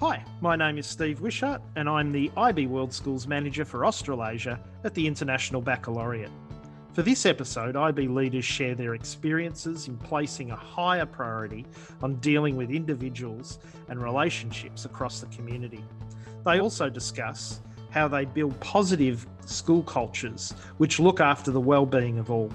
Hi, my name is Steve Wishart, and I'm the IB World Schools Manager for Australasia at the International Baccalaureate. For this episode, IB leaders share their experiences in placing a higher priority on dealing with individuals and relationships across the community. They also discuss how they build positive school cultures which look after the well-being of all.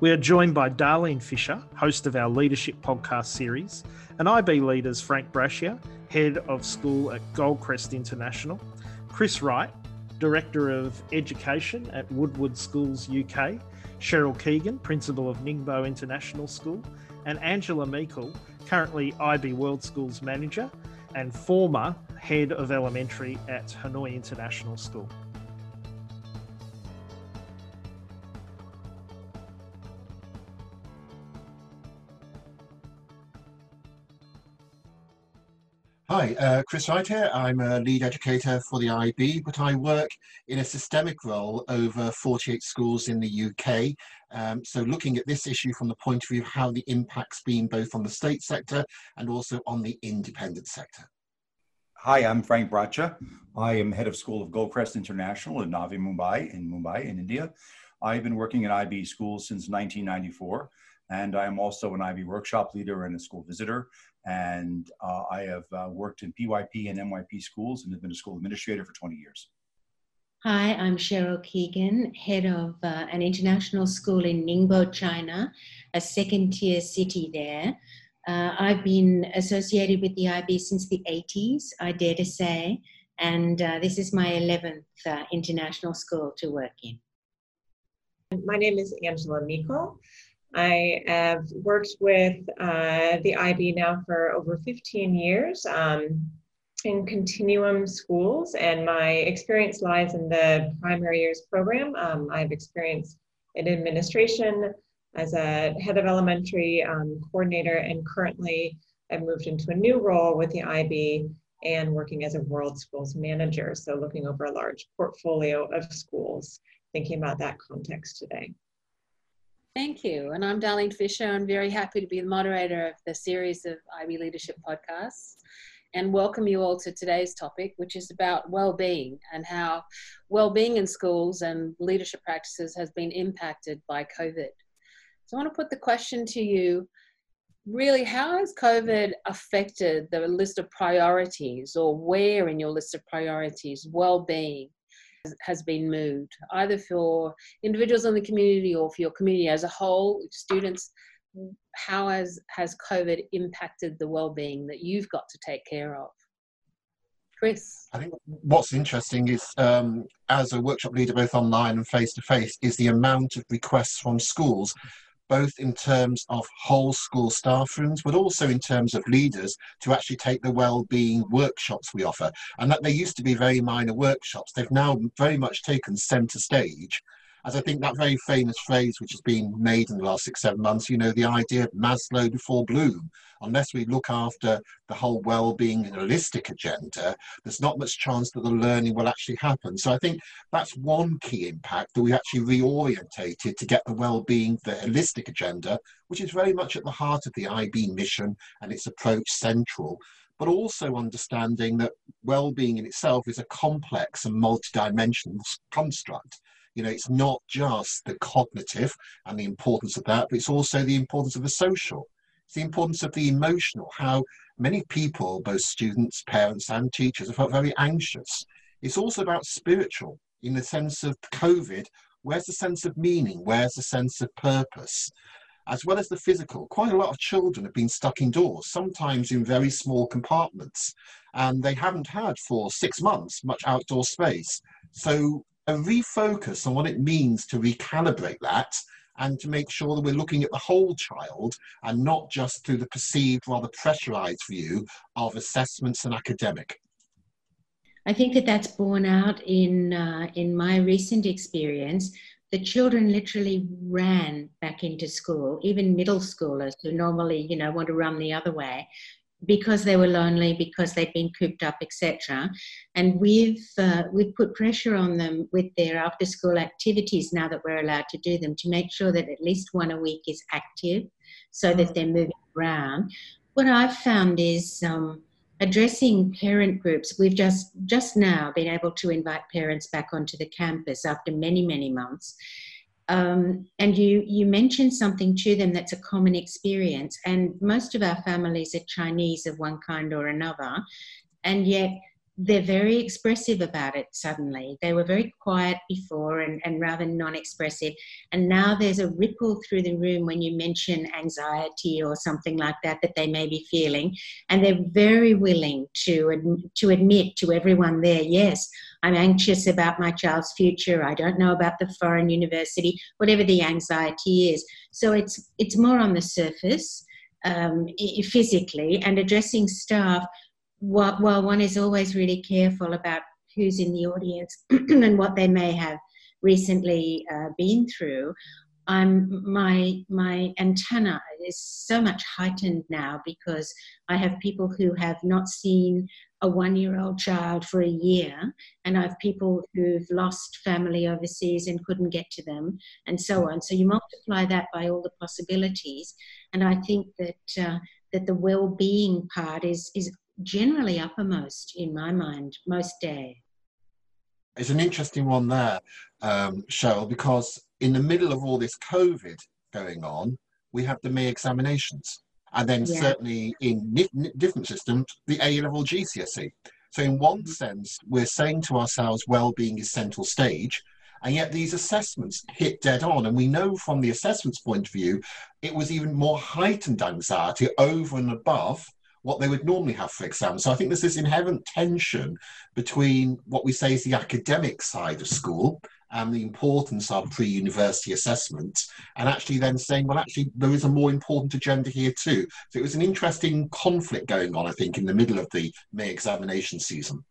We are joined by Darlene Fisher, host of our Leadership Podcast series, and IB leaders Frank Brashier, Head of School at Goldcrest International, Chris Wright, Director of Education at Woodard Schools UK, Cheryl Keegan, Principal of Ningbo International School, and Angela Meikle, currently IB World Schools Manager and former Head of Elementary at Hanoi International School. Hi, uh, Chris Wright here. I'm a lead educator for the IB, but I work in a systemic role over 48 schools in the UK. Um, so looking at this issue from the point of view of how the impact's been both on the state sector and also on the independent sector. Hi, I'm Frank Bracha. I am head of school of Goldcrest International in Navi Mumbai in Mumbai in India. I've been working in IB schools since 1994 and I am also an IB workshop leader and a school visitor. And uh, I have uh, worked in PYP and MYP schools and have been a school administrator for 20 years. Hi, I'm Cheryl Keegan, head of uh, an international school in Ningbo, China, a second tier city there. Uh, I've been associated with the IB since the 80s, I dare to say, and uh, this is my 11th uh, international school to work in. My name is Angela Meikle. I have worked with uh, the IB now for over 15 years um, in continuum schools, and my experience lies in the primary years program. Um, I've experienced in administration as a head of elementary um, coordinator, and currently I've moved into a new role with the IB and working as a world schools manager. So, looking over a large portfolio of schools, thinking about that context today. Thank you. And I'm Darlene Fisher. I'm very happy to be the moderator of the series of IB Leadership podcasts and welcome you all to today's topic, which is about well-being and how well-being in schools and leadership practices has been impacted by COVID. So I want to put the question to you, really, how has COVID affected the list of priorities or where in your list of priorities well-being has been moved, either for individuals in the community or for your community as a whole, students. How has, has COVID impacted the well-being that you've got to take care of? Chris. I think what's interesting is, um, as a workshop leader, both online and face to face, is the amount of requests from schools both in terms of whole school staff rooms, but also in terms of leaders to actually take the well-being workshops we offer. And that they used to be very minor workshops. They've now very much taken centre stage as I think that very famous phrase which has been made in the last six, seven months, you know, the idea of Maslow before Bloom. Unless we look after the whole well-being and holistic agenda, there's not much chance that the learning will actually happen. So I think that's one key impact that we actually reorientated to get the well-being, the holistic agenda, which is very much at the heart of the IB mission and its approach central but also understanding that well-being in itself is a complex and multidimensional construct you know, it's not just the cognitive and the importance of that, but it's also the importance of the social. It's the importance of the emotional, how many people, both students, parents, and teachers, have felt very anxious. It's also about spiritual, in the sense of COVID. Where's the sense of meaning? Where's the sense of purpose? As well as the physical, quite a lot of children have been stuck indoors, sometimes in very small compartments, and they haven't had for six months much outdoor space. So a refocus on what it means to recalibrate that and to make sure that we're looking at the whole child and not just through the perceived, rather pressurized view of assessments and academic. I think that that's borne out in, uh, in my recent experience. The children literally ran back into school, even middle schoolers who normally, you know, want to run the other way, because they were lonely, because they'd been cooped up, etc. And we've uh, we've put pressure on them with their after school activities now that we're allowed to do them to make sure that at least one a week is active, so that they're moving around. What I've found is um, addressing parent groups, we've just just now been able to invite parents back onto the campus after many many months. Um, and you you mentioned something to them that's a common experience, and most of our families are Chinese of one kind or another, and yet they're very expressive about it suddenly. They were very quiet before and, and rather non expressive. And now there's a ripple through the room when you mention anxiety or something like that that they may be feeling. And they're very willing to, to admit to everyone there, yes, I'm anxious about my child's future. I don't know about the foreign university, whatever the anxiety is. So it's, it's more on the surface. Um, physically and addressing staff while, while one is always really careful about who's in the audience and what they may have recently uh, been through, I'm my my antenna is so much heightened now because I have people who have not seen a one-year-old child for a year, and I have people who've lost family overseas and couldn't get to them, and so on. So you multiply that by all the possibilities, and I think that uh, that the well-being part is is generally uppermost in my mind most days. It's an interesting one there, um, Cheryl, because in the middle of all this COVID going on, we have the May examinations. And then yeah. certainly in different systems, the A-level GCSE. So in one mm-hmm. sense, we're saying to ourselves, well-being is central stage, and yet these assessments hit dead on. And we know from the assessments point of view, it was even more heightened anxiety over and above what they would normally have for exams. So I think there's this inherent tension between what we say is the academic side of school and the importance of pre-university assessment and actually then saying well actually there is a more important agenda here too so it was an interesting conflict going on i think in the middle of the may examination season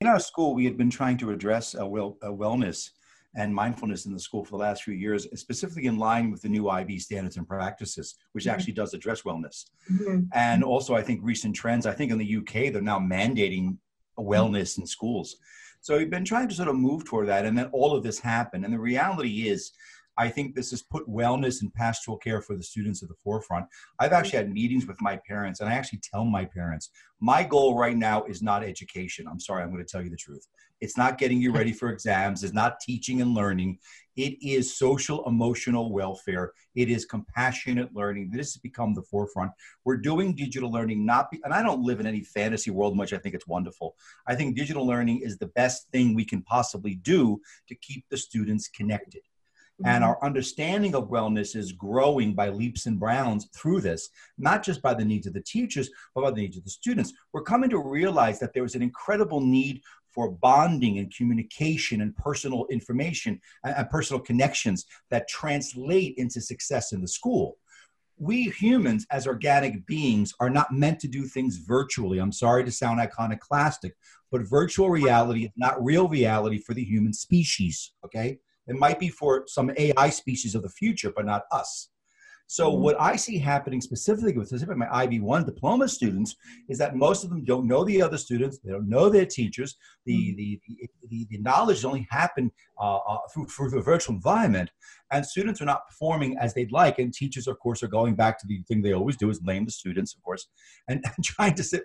in our school we had been trying to address a, well, a wellness and mindfulness in the school for the last few years, specifically in line with the new IB standards and practices, which mm-hmm. actually does address wellness. Mm-hmm. And also, I think recent trends, I think in the UK, they're now mandating wellness in schools. So we've been trying to sort of move toward that. And then all of this happened. And the reality is, I think this has put wellness and pastoral care for the students at the forefront. I've actually had meetings with my parents, and I actually tell my parents, my goal right now is not education. I'm sorry, I'm going to tell you the truth. It's not getting you ready for exams, it's not teaching and learning. It is social emotional welfare. It is compassionate learning. This has become the forefront. We're doing digital learning, not, be, and I don't live in any fantasy world much. I think it's wonderful. I think digital learning is the best thing we can possibly do to keep the students connected. And mm-hmm. our understanding of wellness is growing by leaps and bounds through this, not just by the needs of the teachers, but by the needs of the students. We're coming to realize that there is an incredible need for bonding and communication and personal information and personal connections that translate into success in the school we humans as organic beings are not meant to do things virtually i'm sorry to sound iconoclastic but virtual reality is not real reality for the human species okay it might be for some AI species of the future, but not us. So mm-hmm. what I see happening specifically with specifically my IB1 diploma students is that most of them don't know the other students. They don't know their teachers. The, mm-hmm. the, the, the, knowledge only happen uh, uh, through, through the virtual environment. And students are not performing as they'd like. And teachers, of course, are going back to the thing they always do is blame the students, of course, and, and trying to sit.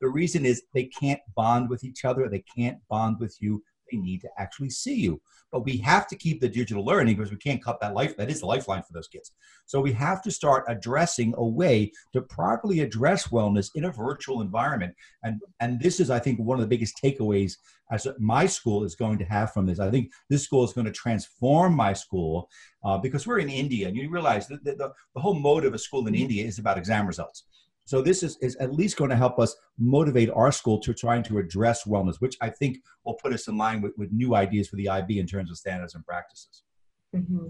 The reason is they can't bond with each other. They can't bond with you they need to actually see you. But we have to keep the digital learning because we can't cut that life. That is the lifeline for those kids. So we have to start addressing a way to properly address wellness in a virtual environment. And and this is, I think, one of the biggest takeaways as my school is going to have from this. I think this school is going to transform my school uh, because we're in India, and you realize that the, the, the whole mode of a school in India is about exam results. So this is, is at least going to help us motivate our school to trying to address wellness, which I think will put us in line with, with new ideas for the IB in terms of standards and practices. Mm-hmm.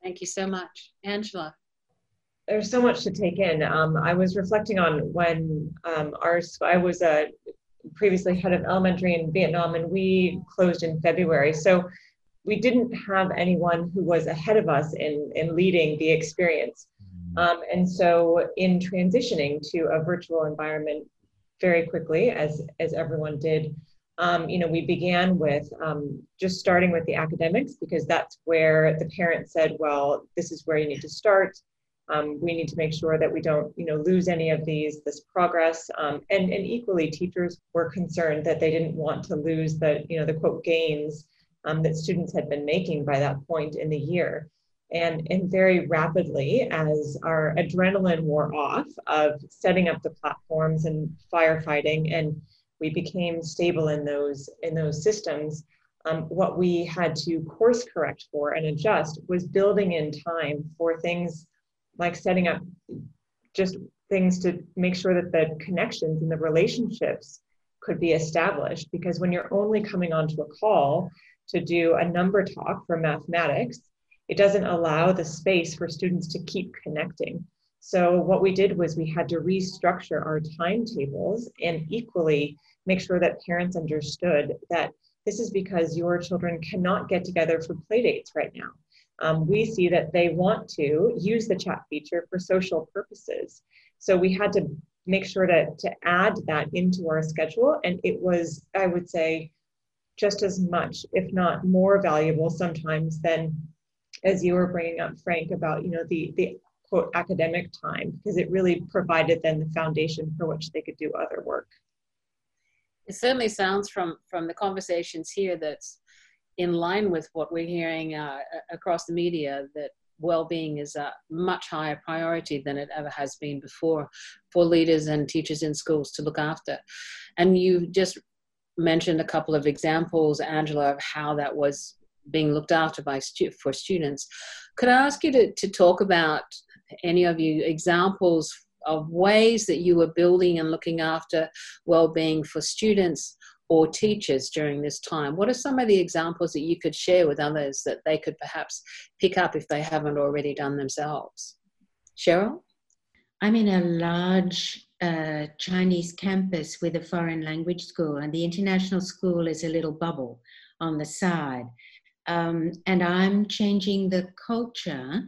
Thank you so much. Angela. There's so much to take in. Um, I was reflecting on when um, our, I was a previously head of elementary in Vietnam and we closed in February. So we didn't have anyone who was ahead of us in, in leading the experience. Um, and so in transitioning to a virtual environment very quickly, as, as everyone did, um, you know, we began with um, just starting with the academics because that's where the parents said, well, this is where you need to start. Um, we need to make sure that we don't, you know, lose any of these this progress. Um, and and equally, teachers were concerned that they didn't want to lose the, you know, the quote gains um, that students had been making by that point in the year. And, and very rapidly, as our adrenaline wore off of setting up the platforms and firefighting, and we became stable in those in those systems, um, what we had to course correct for and adjust was building in time for things like setting up just things to make sure that the connections and the relationships could be established. Because when you're only coming onto a call to do a number talk for mathematics, it doesn't allow the space for students to keep connecting. So what we did was we had to restructure our timetables and equally make sure that parents understood that this is because your children cannot get together for play dates right now. Um, we see that they want to use the chat feature for social purposes. So we had to make sure to, to add that into our schedule. And it was, I would say, just as much, if not more valuable sometimes than as you were bringing up, Frank, about, you know, the, the quote academic time, because it really provided then the foundation for which they could do other work. It certainly sounds from from the conversations here that's in line with what we're hearing uh, across the media that well-being is a much higher priority than it ever has been before for leaders and teachers in schools to look after. And you just mentioned a couple of examples angela of how that was being looked after by stu- for students. Could i ask you to, to talk about any of you examples of ways that you were building and looking after well-being for students or teachers during this time? What are some of the examples that you could share with others that they could perhaps pick up if they haven't already done themselves? Cheryl? I'm in a large uh, chinese campus with a foreign language school and the international school is a little bubble on the side um, and i'm changing the culture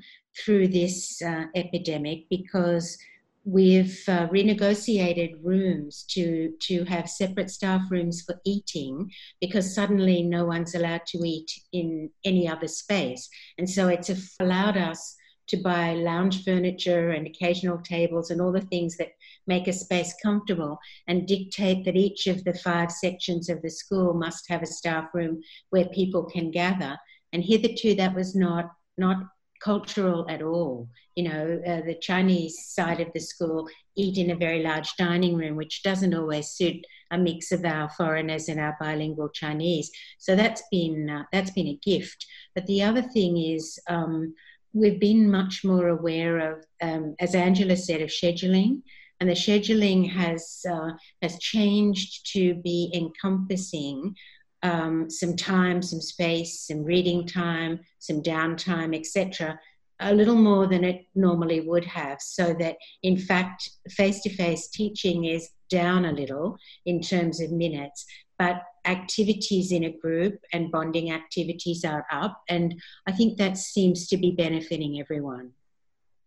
through this uh, epidemic because we've uh, renegotiated rooms to to have separate staff rooms for eating because suddenly no one's allowed to eat in any other space. And so it's allowed us to buy lounge furniture and occasional tables and all the things that make a space comfortable and dictate that each of the five sections of the school must have a staff room where people can gather and hitherto that was not not cultural at all. You know, uh, the Chinese side of the school eat in a very large dining room, which doesn't always suit a mix of our foreigners and our bilingual Chinese. So that's been uh, that's been a gift. But the other thing is. Um, we've been much more aware of, um, as Angela said, of scheduling, and the scheduling has uh, has changed to be encompassing um, some time, some space, some reading time, some downtime, etc., a little more than it normally would have. So that, in fact, face to face teaching is down a little in terms of minutes, but activities in a group and bonding activities are up. And I think that seems to be benefiting everyone.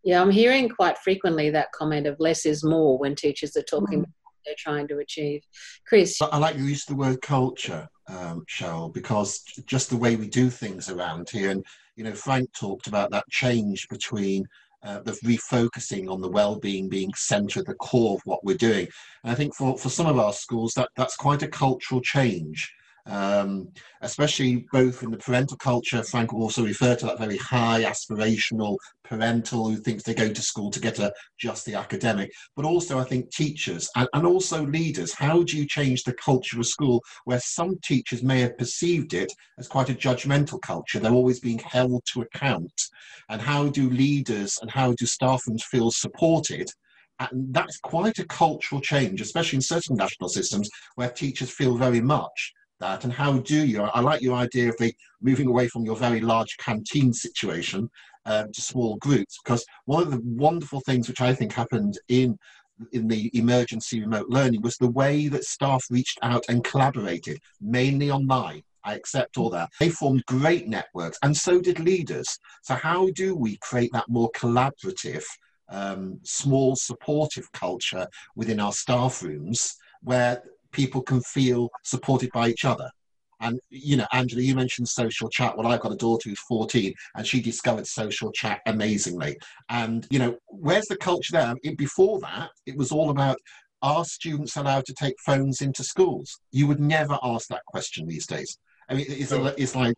Yeah, I'm hearing quite frequently that comment of less is more when teachers are talking mm they're trying to achieve. Chris? I like you use the word culture, um, Cheryl, because just the way we do things around here, and you know, Frank talked about that change between uh, the refocusing on the well-being being centre at the core of what we're doing. And I think for, for some of our schools, that, that's quite a cultural change um, especially both in the parental culture. Frank also referred to that very high aspirational parental who thinks they go to school to get a just the academic, but also I think teachers and, and also leaders. How do you change the culture of school where some teachers may have perceived it as quite a judgmental culture? They're always being held to account. And how do leaders and how do staff rooms feel supported? And that's quite a cultural change, especially in certain national systems where teachers feel very much that and how do you i like your idea of the moving away from your very large canteen situation um, to small groups because one of the wonderful things which i think happened in in the emergency remote learning was the way that staff reached out and collaborated mainly online I accept all that. They formed great networks, and so did leaders. So, how do we create that more collaborative, um, small, supportive culture within our staff rooms where people can feel supported by each other. And you know, Angela, you mentioned social chat. Well, I've got a daughter who's 14, and she discovered social chat amazingly. And you know, where's the culture there? It, before that, it was all about are students allowed to take phones into schools? You would never ask that question these days. I mean, it's, a, it's like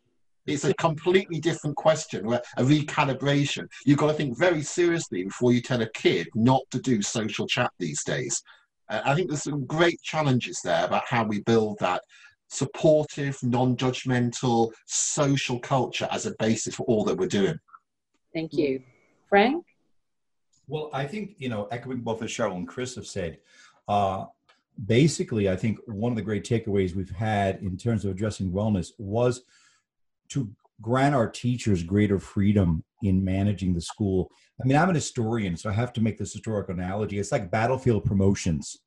it's a completely different question, where a recalibration. You've got to think very seriously before you tell a kid not to do social chat these days. Uh, I think there's some great challenges there about how we build that supportive, non-judgmental social culture as a basis for all that we're doing. Thank you. Frank? Well, I think, you know, echoing both what Cheryl and Chris have said, uh, basically, I think one of the great takeaways we've had in terms of addressing wellness was to grant our teachers greater freedom in managing the school. I mean, I'm an historian, so I have to make this historical analogy. It's like battlefield promotions.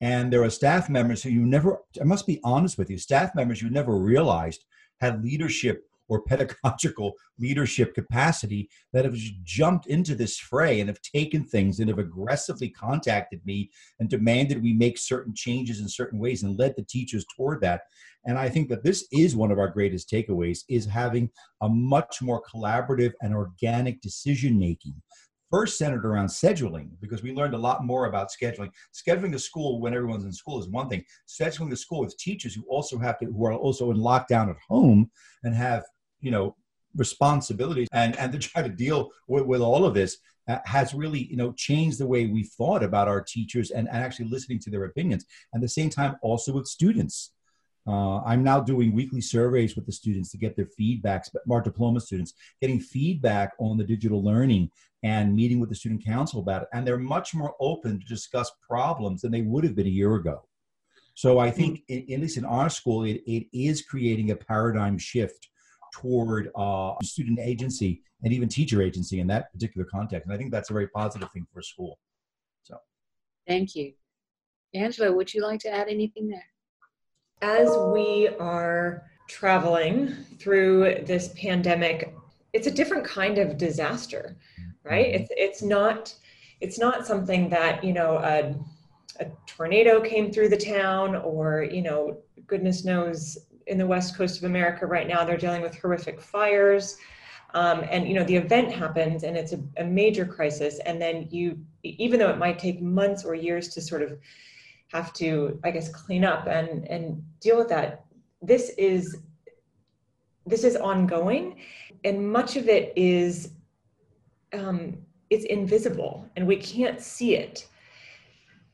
And there are staff members who you never, I must be honest with you, staff members you never realized had leadership or pedagogical leadership capacity that have jumped into this fray and have taken things and have aggressively contacted me and demanded we make certain changes in certain ways and led the teachers toward that. And i think that this is one of our greatest takeaways is having a much more collaborative and organic decision making first centered around scheduling because we learned a lot more about scheduling. Scheduling the school when everyone's in school is one thing. Scheduling the school with teachers who also have to who are also in lockdown at home and have you know responsibilities and and to try to deal with, with all of this uh, has really you know changed the way we thought about our teachers and, and actually listening to their opinions. And at the same time also with students. Uh, i'm now doing weekly surveys with the students to get their feedbacks but our diploma students getting feedback on the digital learning and meeting with the student council about it. And they're much more open to discuss problems than they would have been a year ago. So i think mm-hmm. at least in our school it, it is creating a paradigm shift toward uh, student agency and even teacher agency in that particular context. And I think that's a very positive thing for a school. So, thank you. Angela, would you like to add anything there? As we are traveling through this pandemic, it's a different kind of disaster, right? Mm-hmm. It's it's not it's not something that you know a, a tornado came through the town or you know goodness knows in the west coast of America right now. They're dealing with horrific fires. Um, and you know the event happens and it's a, a, major crisis and then you even though it might take months or years to sort of have to i guess clean up and and deal with that this is this is ongoing and much of it is um, it's invisible and we can't see it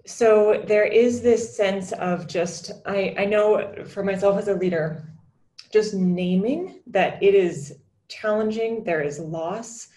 so there is this sense of just I, I know for myself as a leader just naming that it is challenging there is loss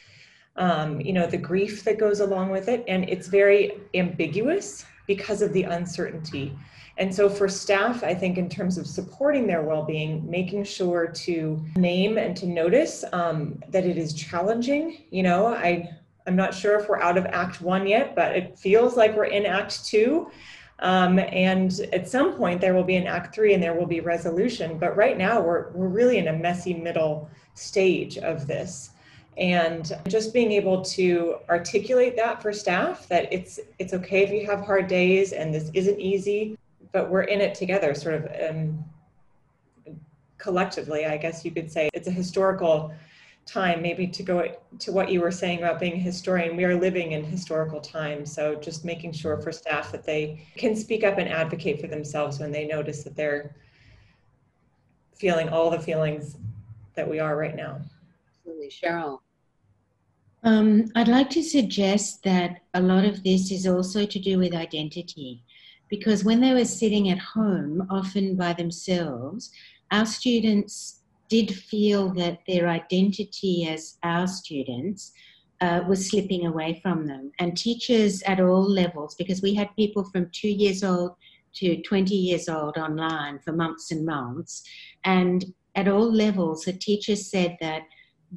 um, you know the grief that goes along with it and it's very ambiguous because of the uncertainty. And so for staff i think in terms of supporting their well-being making sure to name and to notice um, that it is challenging you know i I'm not sure if we're out of Act One yet, but it feels like we're in Act Two. Um, and at some point, there will be an Act Three and there will be resolution. But right now, we're, we're really in a messy middle stage of this. And just being able to articulate that for staff that it's it's okay if you have hard days and this isn't easy, but we're in it together, sort of um, collectively, I guess you could say. It's a historical time maybe to go to what you were saying about being a historian we are living in historical times so just making sure for staff that they can speak up and advocate for themselves when they notice that they're feeling all the feelings that we are right now. Absolutely. Cheryl. Um, I'd like to suggest that a lot of this is also to do with identity, because when they were sitting at home, often by themselves, our students did feel that their identity as our students uh, was slipping away from them. And teachers at all levels, because we had people from two years old to 20 years old online for months and months, and at all levels, the teachers said that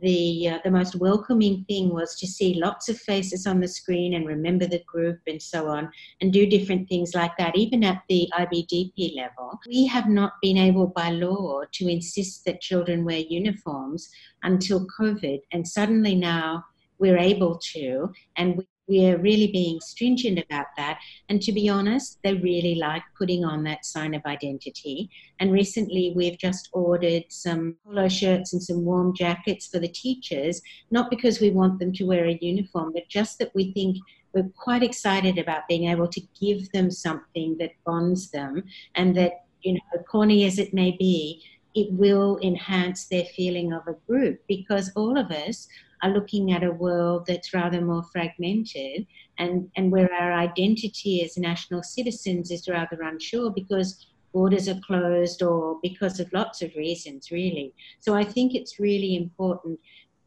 the uh, the most welcoming thing was to see lots of faces on the screen and remember the group and so on and do different things like that even at the IBDP level. We have not been able by law to insist that children wear uniforms until covid and suddenly now we're able to and we we're really being stringent about that. And to be honest, they really like putting on that sign of identity. And recently, we've just ordered some polo shirts and some warm jackets for the teachers, not because we want them to wear a uniform, but just that we think we're quite excited about being able to give them something that bonds them and that, you know, corny as it may be, it will enhance their feeling of a group because all of us are looking at a world that's rather more fragmented and, and where our identity as national citizens is rather unsure because borders are closed or because of lots of reasons, really. So I think it's really important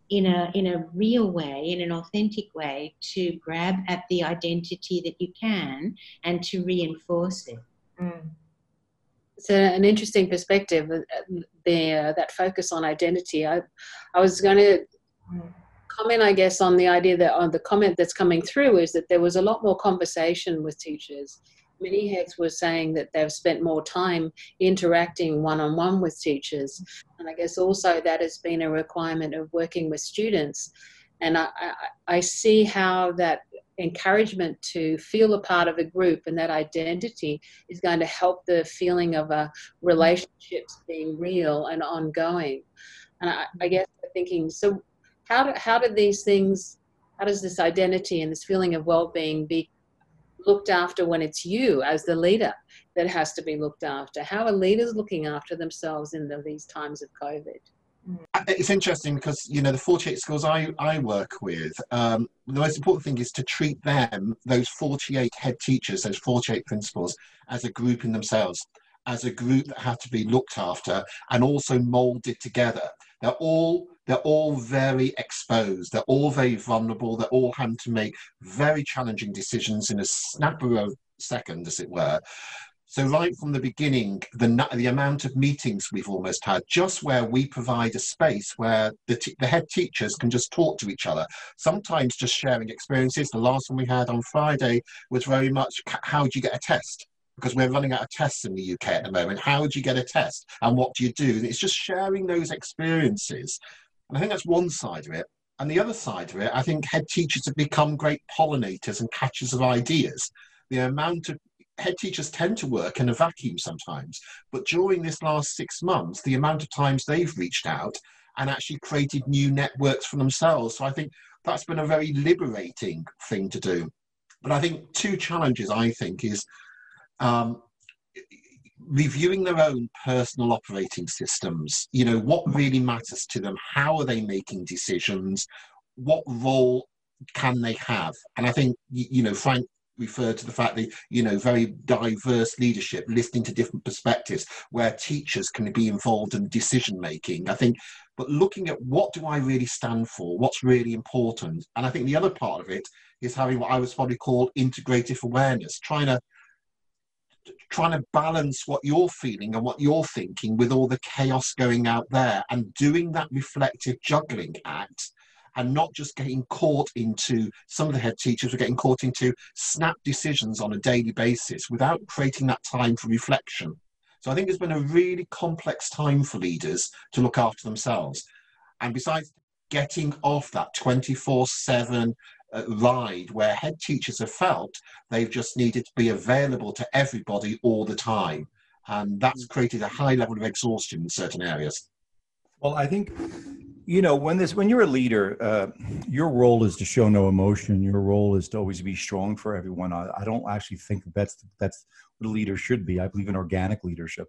in a, in a real way, in an authentic way, to grab at the identity that you can and to reinforce it. Mm. It's an interesting perspective, there uh, that focus on identity. I, I was going to mm comment, I guess, on the idea that on the comment that's coming through is that there was a lot more conversation with teachers. Many heads were saying that they've spent more time interacting one on one with teachers. And I guess also that has been a requirement of working with students. And I, I, I see how that encouragement to feel a part of a group and that identity is going to help the feeling of a relationships being real and ongoing. And I, I guess thinking, so how do, how do these things how does this identity and this feeling of well-being be looked after when it's you as the leader that has to be looked after? How are leaders looking after themselves in the, these times of covid? Uh, it's interesting because you know the 48 schools I, I work with um, the most important thing is to treat them those 48 head teachers those 48 principals as a group in themselves as a group that have to be looked after and also molded together. They're all they're all very exposed. They're all very vulnerable. They're all having to make very challenging decisions in a snap of a second, as it were. So right from the beginning, the, the amount of meetings we've almost had, just where we provide a space where the, the head teachers can just talk to each other, sometimes just sharing experiences. The last one we had on Friday was very much how do you get a test? Because we're running out of tests in the UK at the moment. How do you get a test? And what do you do? It's just sharing those experiences and I think that's one side of it. And the other side of it, I think head teachers have become great pollinators and catchers of ideas. The amount of head teachers tend to work in a vacuum sometimes, but during this last six months, the amount of times they've reached out and actually created new networks for themselves. So I think that's been a very liberating thing to do. But I think two challenges, I think, is um, reviewing their own personal operating systems. You know, what really matters to them? How are they making decisions? What role can they have? And I think, you know, Frank referred to the fact that, you know, very diverse leadership, listening to different perspectives, where teachers can be involved in decision making. I think, but looking at what do I really stand for? What's really important? And I think the other part of it is having what I would probably call integrative awareness, trying to trying to balance what you're feeling and what you're thinking with all the chaos going out there and doing that reflective juggling act and not just getting caught into some of the head teachers are getting caught into snap decisions on a daily basis without creating that time for reflection. So I think it's been a really complex time for leaders to look after themselves. And besides getting off that 24 7 uh, ride where head teachers have felt they've just needed to be available to everybody all the time. And that's created a high level of exhaustion in certain areas. Well, I think, you know, when this, when you're a leader, uh, your role is to show no emotion. Your role is to always be strong for everyone. I, I don't actually think that's, that's what a leader should be. I believe in organic leadership.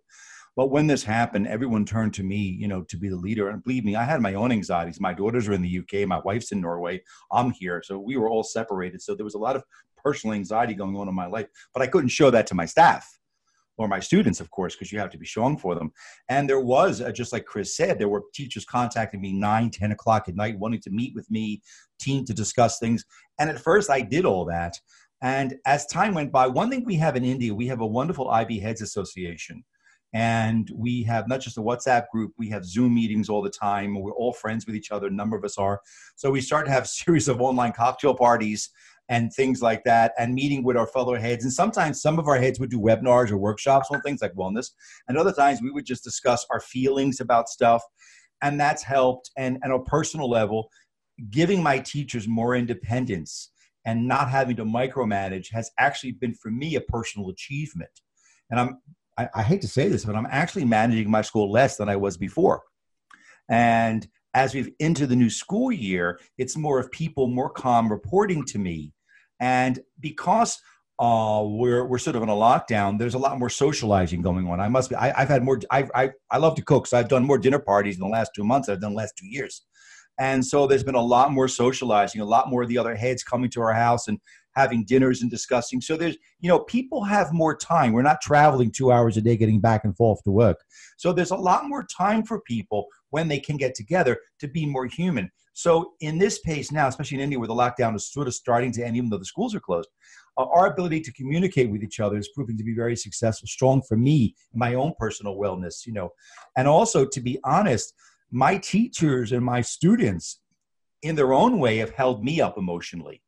But when this happened, everyone turned to me, you know, to be the leader. And believe me, I had my own anxieties. My daughters are in the UK, my wife's in Norway, I'm here. So we were all separated. So there was a lot of personal anxiety going on in my life, but I couldn't show that to my staff or my students, of course, because you have to be strong for them. And there was, uh, just like Chris said, there were teachers contacting me 9, 10 o'clock at night, wanting to meet with me, team to discuss things. And at first, I did all that. And as time went by, one thing we have in India, we have a wonderful IB Heads Association. And we have not just a WhatsApp group, we have Zoom meetings all the time. We're all friends with each other, a number of us are. So we start to have series of online cocktail parties and things like that, and meeting with our fellow heads. And sometimes some of our heads would do webinars or workshops on things like wellness. And other times we would just discuss our feelings about stuff. And that's helped. And, and on a personal level, giving my teachers more independence and not having to micromanage has actually been for me a personal achievement. And I'm I, I hate to say this, but I'm actually managing my school less than I was before. And as we've into the new school year, it's more of people more calm reporting to me. And because uh, we're we're sort of in a lockdown. There's a lot more socializing going on. I must be. I, have had more. I, I I love to cook, so I've done more dinner parties in the last two months. Than I've done the last two years, and so there's been a lot more socializing. A lot more of the other heads coming to our house and having dinners and discussing. So there's you know people have more time. We're not traveling two hours a day getting back and forth to work. So there's a lot more time for people when they can get together to be more human. So in this pace now, especially in India where the lockdown is sort of starting to end, even though the schools are closed, uh, our ability to communicate with each other is proving to be very successful, strong for me, my own personal wellness, you know. And also, to be honest, my teachers and my students, in their own way, have held me up emotionally.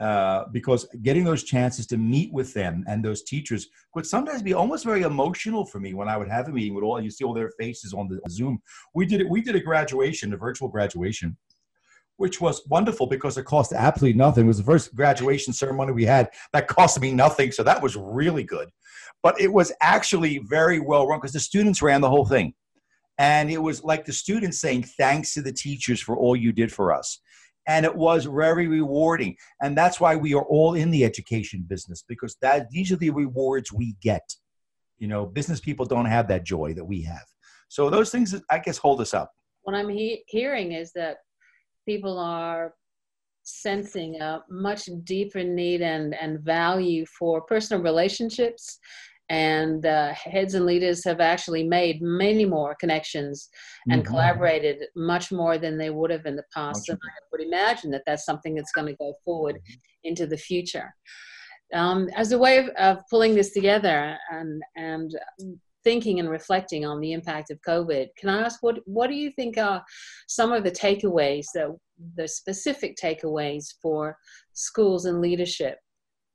Uh, because getting those chances to meet with them and those teachers could sometimes be almost very emotional for me when I would have a meeting with all you see all their faces on the Zoom. We did it. We did a graduation, a virtual graduation, which was wonderful because it cost absolutely nothing. It was the first graduation ceremony we had that cost me nothing. So that was really good. But it was actually very well run because the students ran the whole thing. And it was like the students saying, thanks to the teachers for all you did for us. And it was very rewarding. And that's why we are all in the education business because that these are the rewards we get. You know, business people don't have that joy that we have. So those things, I guess, hold us up. What I'm he- hearing is that people are sensing a much deeper need and, and value for personal relationships and uh, heads and leaders have actually made many more connections and mm-hmm. collaborated much more than they would have in the past and i would imagine that that's something that's going to go forward mm-hmm. into the future um, as a way of, of, pulling this together and, and thinking and reflecting on the impact of COVID. Can I ask what what do you think are some of the takeaways that the specific takeaways for schools and leadership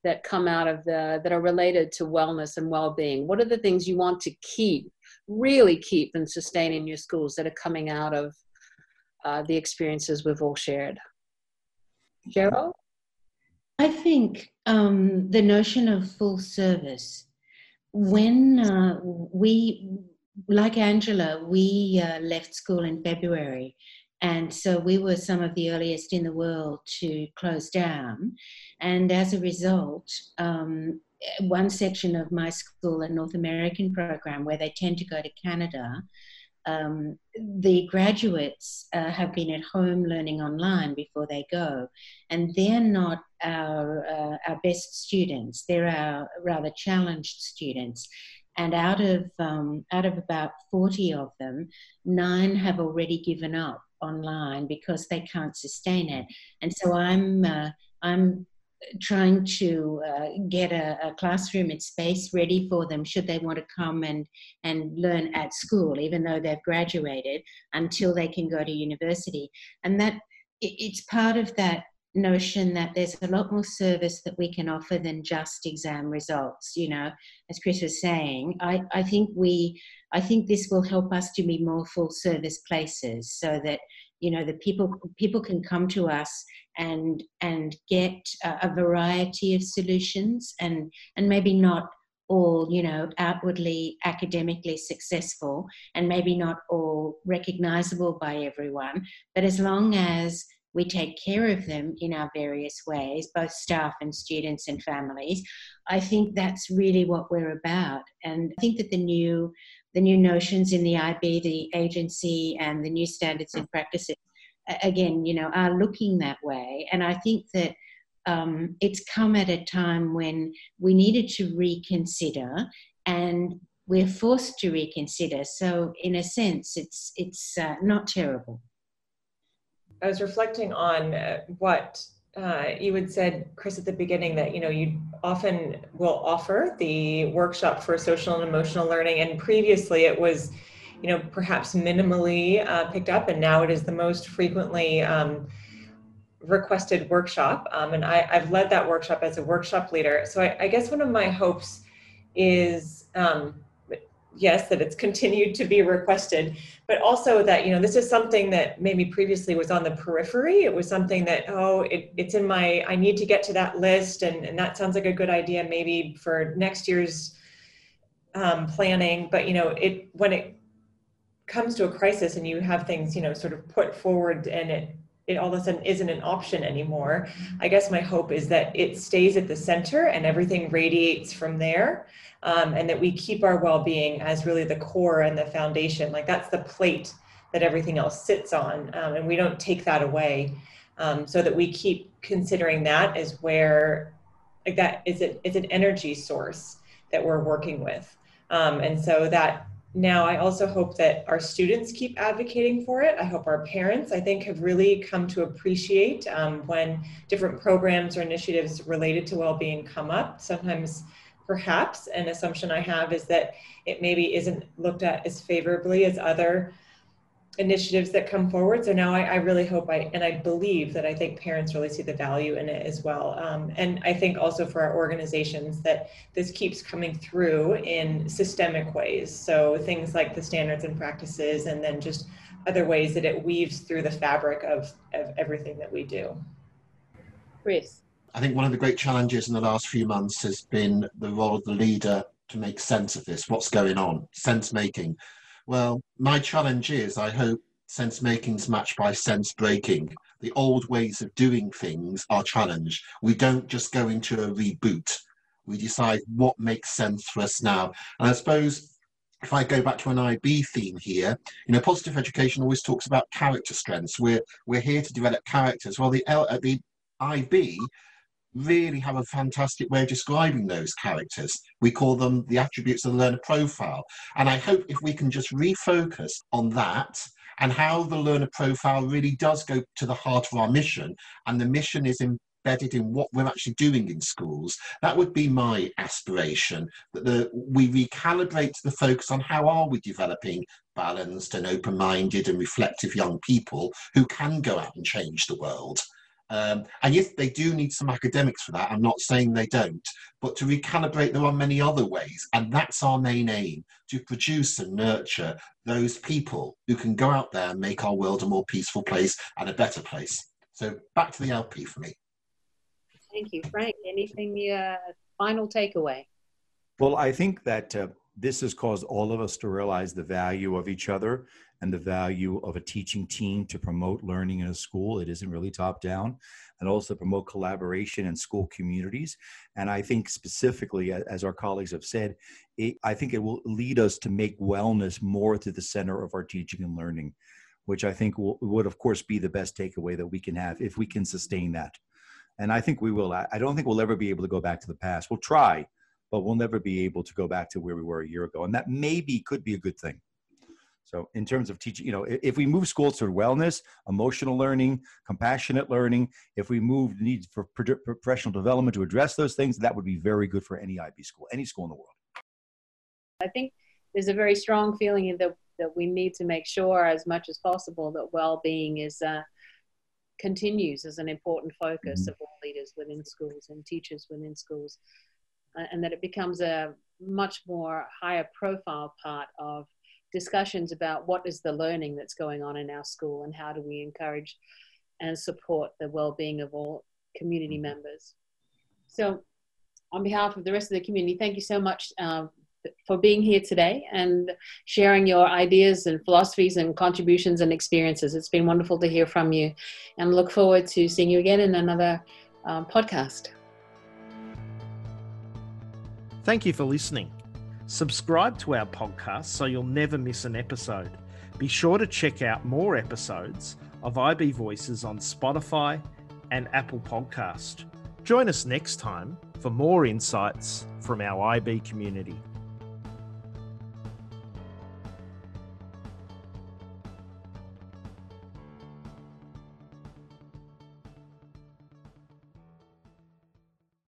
that come out of the that are related to wellness and well-being? What are the things you want to keep, really keep and sustain in your schools that are coming out of uh, the experiences we've all shared? Cheryl? I think um, the notion of full service when uh, we, like Angela, we uh, left school in February. And so we were some of the earliest in the world to close down. And as a result, um, one section of my school, a North American program, where they tend to go to Canada, um, the graduates uh, have been at home learning online before they go, and they're not our uh, our best students. They're our rather challenged students, and out of um, out of about forty of them, nine have already given up online because they can't sustain it. And so I'm uh, I'm trying to uh, get a, a, classroom and space ready for them should they want to come and, and learn at school, even though they've graduated, until they can go to university. And that it, it's part of that notion that there's a lot more service that we can offer than just exam results. You know, as Chris was saying, I, I think we I think this will help us to be more full service places so that you know the people people can come to us and and get a, a variety of solutions and and maybe not all you know outwardly academically successful and maybe not all recognizable by everyone but as long as we take care of them in our various ways both staff and students and families i think that's really what we're about and i think that the new the new notions in the ib the agency and the new standards and practices again, you know, are looking that way. And I think that um, it's come at a time when we needed to reconsider and we're forced to reconsider. So, in a sense, it's, it's uh, not terrible. I was reflecting on uh, what uh, you had said, Chris, at the beginning that you know you often will offer the workshop for social and emotional learning, and previously it was you know, perhaps minimally uh, picked up, and now it is the most frequently um, requested workshop. Um, and I, have led that workshop as a workshop leader. So I, I, guess one of my hopes is um, yes, that it's continued to be requested, but also that, you know, this is something that maybe previously was on the periphery. It was something that, oh, it, it's in my, I need to get to that list, and, and that sounds like a good idea maybe for next year's um, planning. But, you know, it when it comes to a crisis and you have things, you know, sort of put forward and it it all of a sudden isn't an option anymore. I guess my hope is that it stays at the center and everything radiates from there, um, and that we keep our well being as really the core and the foundation. Like that's the plate that everything else sits on, um, and we don't take that away. Um, so that we keep considering that as where like that is it is an energy source that we're working with um, and so that now i also hope that our students keep advocating for it. I hope our parents i think have really come to appreciate um, when different programs or initiatives related to well-being come up. Sometimes perhaps an assumption i have is that it maybe isn't looked at as favorably as other initiatives that come forward. So now I, I, really hope I, and I believe that I think parents really see the value in it as well. Um, and I think also for our organizations that this keeps coming through in systemic ways. So things like the standards and practices, and then just other ways that it weaves through the fabric of, of everything that we do. Chris. I think one of the great challenges in the last few months has been the role of the leader to make sense of this, what's going on, sense making well, my challenge is I hope sense making's matched by sense breaking. The old ways of doing things are challenged. We don't just go into a reboot. We decide what makes sense for us now. And I suppose if I go back to an IB theme here, you know, positive education always talks about character strengths. We're we're here to develop characters. Well, the L, the IB really have a fantastic way of describing those characters. We call them the attributes of the learner profile. And I hope if we can just refocus on that and how the learner profile really does go to the heart of our mission, and the mission is embedded in what we're actually doing in schools. That would be my aspiration, that the, we recalibrate the focus on how are we developing balanced and open-minded and reflective young people who can go out and change the world. Um, and yes, they do need some academics for that. I'm not saying they don't, but to recalibrate, there are many other ways. And that's our main aim to produce and nurture those people who can go out there and make our world a more peaceful place and a better place. So back to the LP for me. Thank you, Frank. Anything, uh, final takeaway? Well, I think that uh, this has caused all of us to realize the value of each other and the value of a teaching team to promote learning in a school. It isn't really top down, and also promote collaboration in school communities. And I think specifically, as our colleagues have said, it, I think it will lead us to make wellness more to the center of our teaching and learning, which I think will, would, of course, be the best takeaway that we can have if we can sustain that. And I think we will. I don't think we'll ever be able to go back to the past. We'll try, but we'll never be able to go back to where we were a year ago. And that maybe could be a good thing. So, in terms of teaching, you know, if we move schools to wellness, emotional learning, compassionate learning, if we move the need for professional development to address those things, that would be very good for any IB school, any school in the world. I think there's a very strong feeling that that we need to make sure, as much as possible, that well-being is uh, continues as an important focus mm-hmm. of all leaders within schools and teachers within schools, and that it becomes a much more higher profile part of discussions about what is the learning that's going on in our school and how do we encourage and support the well-being of all community mm-hmm. members. So on behalf of the rest of the community, thank you so much um, for being here today and sharing your ideas and philosophies and contributions and experiences. It's been wonderful to hear from you and look forward to seeing you again in another um, podcast. Thank you for listening. Subscribe to our podcast so you'll never miss an episode. Be sure to check out more episodes of IB Voices on Spotify and Apple Podcast. Join us next time for more insights from our IB community.